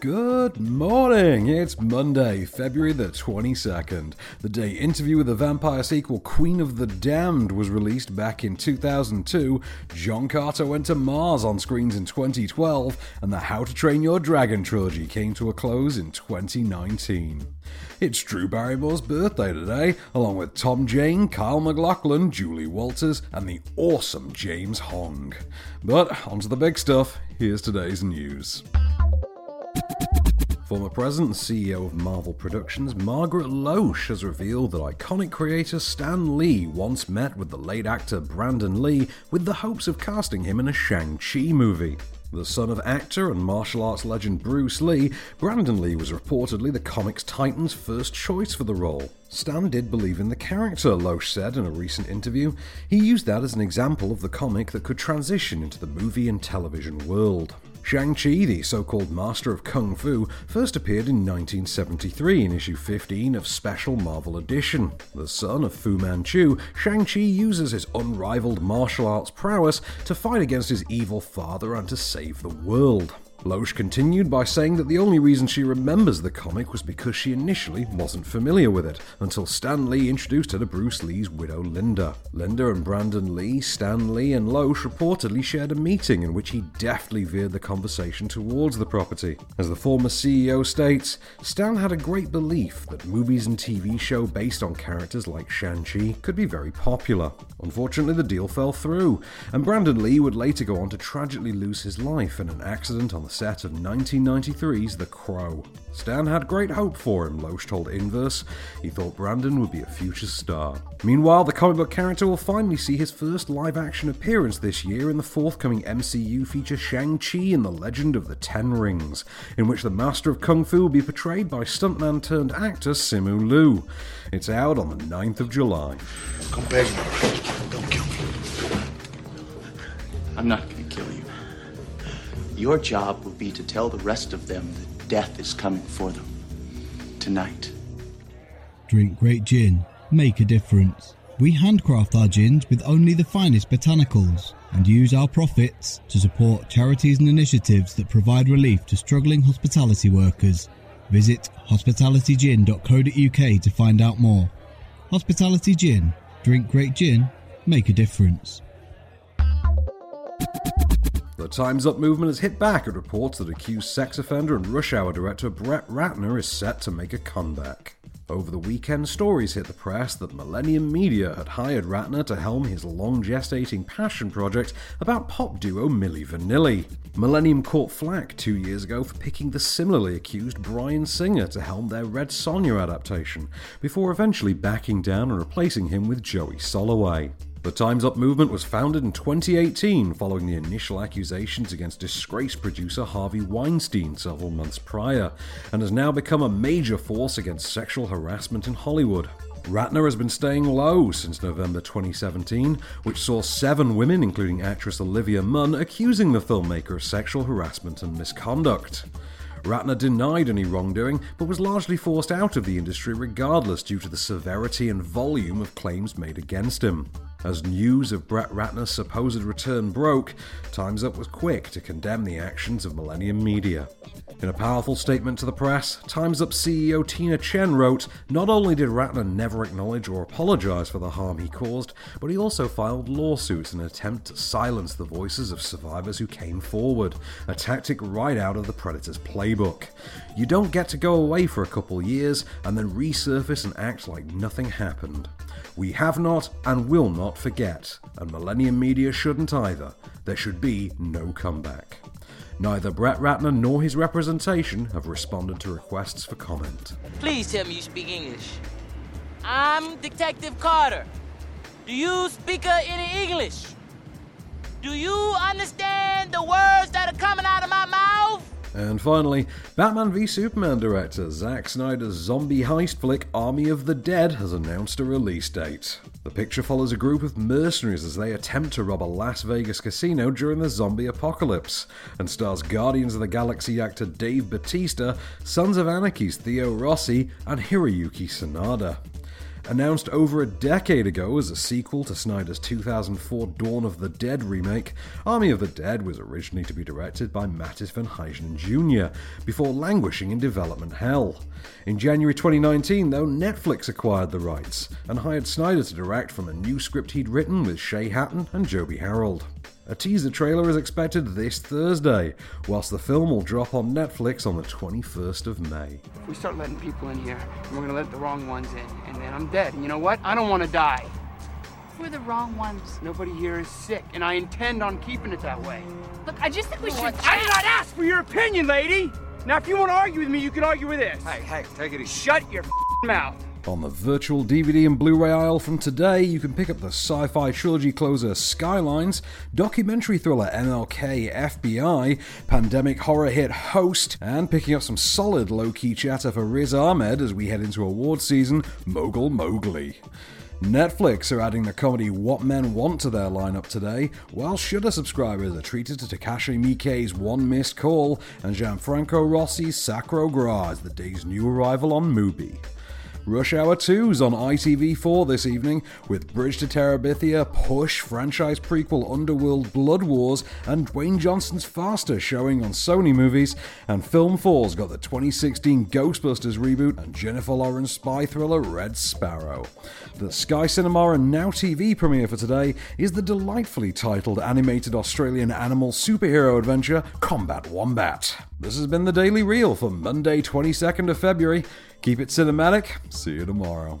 Good morning! It's Monday, February the 22nd. The day Interview with the Vampire sequel Queen of the Damned was released back in 2002, John Carter went to Mars on screens in 2012, and the How to Train Your Dragon trilogy came to a close in 2019. It's Drew Barrymore's birthday today, along with Tom Jane, Kyle MacLachlan, Julie Walters, and the awesome James Hong. But onto the big stuff, here's today's news. Former president and CEO of Marvel Productions, Margaret Loesch, has revealed that iconic creator Stan Lee once met with the late actor Brandon Lee with the hopes of casting him in a Shang-Chi movie. The son of actor and martial arts legend Bruce Lee, Brandon Lee was reportedly the comics titan's first choice for the role. Stan did believe in the character, Loesch said in a recent interview. He used that as an example of the comic that could transition into the movie and television world. Shang-Chi, the so-called Master of Kung Fu, first appeared in 1973 in issue 15 of Special Marvel Edition. The son of Fu Manchu, Shang-Chi uses his unrivaled martial arts prowess to fight against his evil father and to save the world. Loesch continued by saying that the only reason she remembers the comic was because she initially wasn't familiar with it, until Stan Lee introduced her to Bruce Lee's widow Linda. Linda and Brandon Lee, Stan Lee, and Loesch reportedly shared a meeting in which he deftly veered the conversation towards the property. As the former CEO states, Stan had a great belief that movies and TV show based on characters like Shang-Chi could be very popular. Unfortunately, the deal fell through, and Brandon Lee would later go on to tragically lose his life in an accident on the set of 1993's The Crow. Stan had great hope for him, Loesch told Inverse. He thought Brandon would be a future star. Meanwhile, the comic book character will finally see his first live action appearance this year in the forthcoming MCU feature Shang-Chi and the Legend of the Ten Rings, in which the Master of Kung Fu will be portrayed by stuntman turned actor Simu Liu. It's out on the 9th of July. Come back. Don't kill me. I'm not going to kill you. Your job will be to tell the rest of them that death is coming for them. Tonight. Drink great gin, make a difference. We handcraft our gins with only the finest botanicals and use our profits to support charities and initiatives that provide relief to struggling hospitality workers. Visit hospitalitygin.co.uk to find out more. Hospitality Gin. Drink great gin, make a difference. The Time's Up movement has hit back at reports that accused sex offender and Rush Hour director Brett Ratner is set to make a comeback. Over the weekend, stories hit the press that Millennium Media had hired Ratner to helm his long gestating passion project about pop duo Milli Vanilli. Millennium caught flack two years ago for picking the similarly accused Bryan Singer to helm their Red Sonja adaptation, before eventually backing down and replacing him with Joey Soloway. The Time's Up movement was founded in 2018 following the initial accusations against disgraced producer Harvey Weinstein several months prior, and has now become a major force against sexual harassment in Hollywood. Ratner has been staying low since November 2017, which saw seven women, including actress Olivia Munn, accusing the filmmaker of sexual harassment and misconduct. Ratner denied any wrongdoing, but was largely forced out of the industry regardless due to the severity and volume of claims made against him. As news of Brett Ratner's supposed return broke, Time's Up was quick to condemn the actions of Millennium Media. In a powerful statement to the press, Time's Up CEO Tina Tchen wrote Not only did Ratner never acknowledge or apologise for the harm he caused, but he also filed lawsuits in an attempt to silence the voices of survivors who came forward, a tactic right out of the Predator's playbook. You don't get to go away for a couple years and then resurface and act like nothing happened. We have not and will not forget, and Millennium Media shouldn't either. There should be no comeback. Neither Brett Ratner nor his representation have responded to requests for comment. Please tell me you speak English. I'm Detective Carter. Do you speak uh, any English? Do you understand the words that are coming out of? And finally, Batman v Superman director Zack Snyder's zombie heist flick Army of the Dead has announced a release date. The picture follows a group of mercenaries as they attempt to rob a Las Vegas casino during the zombie apocalypse, and stars Guardians of the Galaxy actor Dave Bautista, Sons of Anarchy's Theo Rossi, and Hiroyuki Sanada. Announced over a decade ago as a sequel to Snyder's 2004 Dawn of the Dead remake, Army of the Dead was originally to be directed by Mattis Van Huysen Jr., before languishing in development hell. In January 2019, though, Netflix acquired the rights and hired Snyder to direct from a new script he'd written with Shay Hatton and Joby Harold. A teaser trailer is expected this Thursday, whilst the film will drop on Netflix on the 21st of May. If We start letting people in here, and we're gonna let the wrong ones in, and then I'm dead. And you know what? I don't want to die. We're the wrong ones. Nobody here is sick, and I intend on keeping it that way. Look, I just think we should. I did not ask for your opinion, lady. Now, if you want to argue with me, you can argue with this. Hey, hey, take it easy. Shut your mouth. On the virtual DVD and Blu ray aisle from today, you can pick up the sci fi trilogy closer Skylines, documentary thriller MLK FBI, pandemic horror hit Host, and picking up some solid low key chatter for Riz Ahmed as we head into award season Mogul Mowgli. Netflix are adding the comedy What Men Want to their lineup today, while Shudder subscribers are treated to Takashi Miike's One Missed Call and Gianfranco Rosi's Sacro Gra as the day's new arrival on Mubi. Rush Hour 2's on ITV4 this evening with Bridge to Terabithia, Push, franchise prequel Underworld Blood Wars, and Dwayne Johnson's Faster showing on Sony Movies. And Film 4's got the 2016 Ghostbusters reboot and Jennifer Lawrence spy thriller Red Sparrow. The Sky Cinema and Now TV premiere for today is the delightfully titled animated Australian animal superhero adventure Combat Wombat. This has been the Daily Reel for Monday, 22nd of February. Keep it cinematic. See you tomorrow.